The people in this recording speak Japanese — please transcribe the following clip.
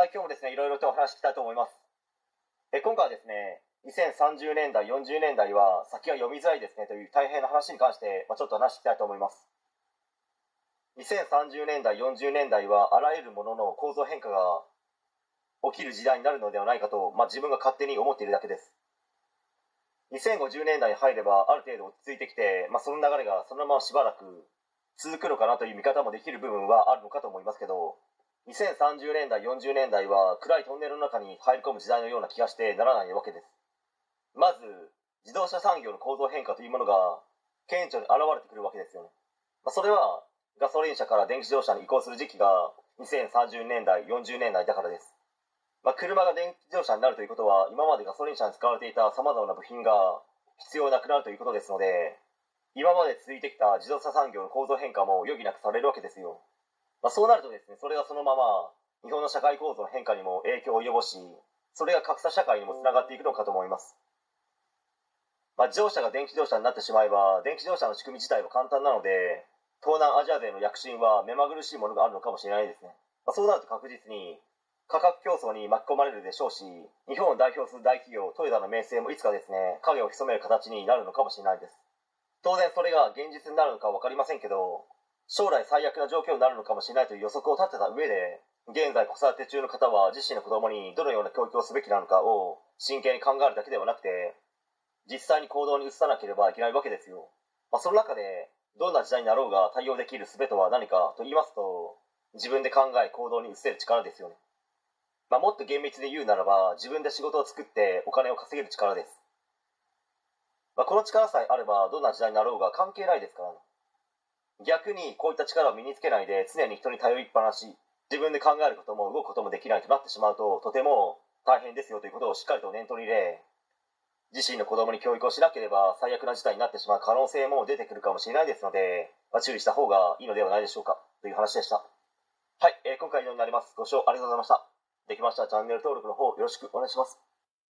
はい、今日もですね、いろいろとお話ししたいと思います。え今回はですね、2030年代、40年代は先が読みづらいですねという大変な話に関して、まあ、ちょっと話していきたいと思います。2030年代、40年代はあらゆるものの構造変化が起きる時代になるのではないかと、まあ、自分が勝手に思っているだけです。2050年代に入ればある程度落ち着いてきて、まあ、その流れがそのまましばらく続くのかなという見方もできる部分はあるのかと思いますけど2030年代40年代は暗いトンネルの中に入り込む時代のような気がしてならないわけです。まず自動車産業の構造変化というものが顕著に現れてくるわけですよね、まあ、それはガソリン車から電気自動車に移行する時期が2030年代40年代だからです。まあ、車が電気自動車になるということは今までガソリン車に使われていたさまざまな部品が必要なくなるということですので今まで続いてきた自動車産業の構造変化も余儀なくされるわけですよ、まあ、そうなるとですねそれがそのまま日本の社会構造の変化にも影響を及ぼしそれが格差社会にもつながっていくのかと思います、まあ、自動車が電気自動車になってしまえば電気自動車の仕組み自体は簡単なので東南アジア勢の躍進は目まぐるしいものがあるのかもしれないですね、まあ、そうなると確実に価格競争に巻き込まれるでしょうし日本を代表する大企業トヨタの名声もいつかですね影を潜める形になるのかもしれないです。当然それが現実になるのか分かりませんけど将来最悪な状況になるのかもしれないという予測を立てた上で現在子育て中の方は自身の子供にどのような教育をすべきなのかを真剣に考えるだけではなくて実際に行動に移さなければいけないわけですよ、まあ、その中でどんな時代になろうが対応できる術とは何かと言いますと自分で考え行動に移せる力ですよね。まあ、もっと厳密に言うならば自分で仕事を作ってお金を稼げる力です、まあ、この力さえあればどんな時代になろうが関係ないですから、逆にこういった力を身につけないで常に人に頼りっぱなし自分で考えることも動くこともできないとなってしまうととても大変ですよということをしっかりと念頭に入れ自身の子供に教育をしなければ最悪な事態になってしまう可能性も出てくるかもしれないですので、まあ、注意した方がいいのではないでしょうかという話でした。はい、えー、今回以上になります。ご視聴ありがとうございました。できましたらチャンネル登録の方よろしくお願いします。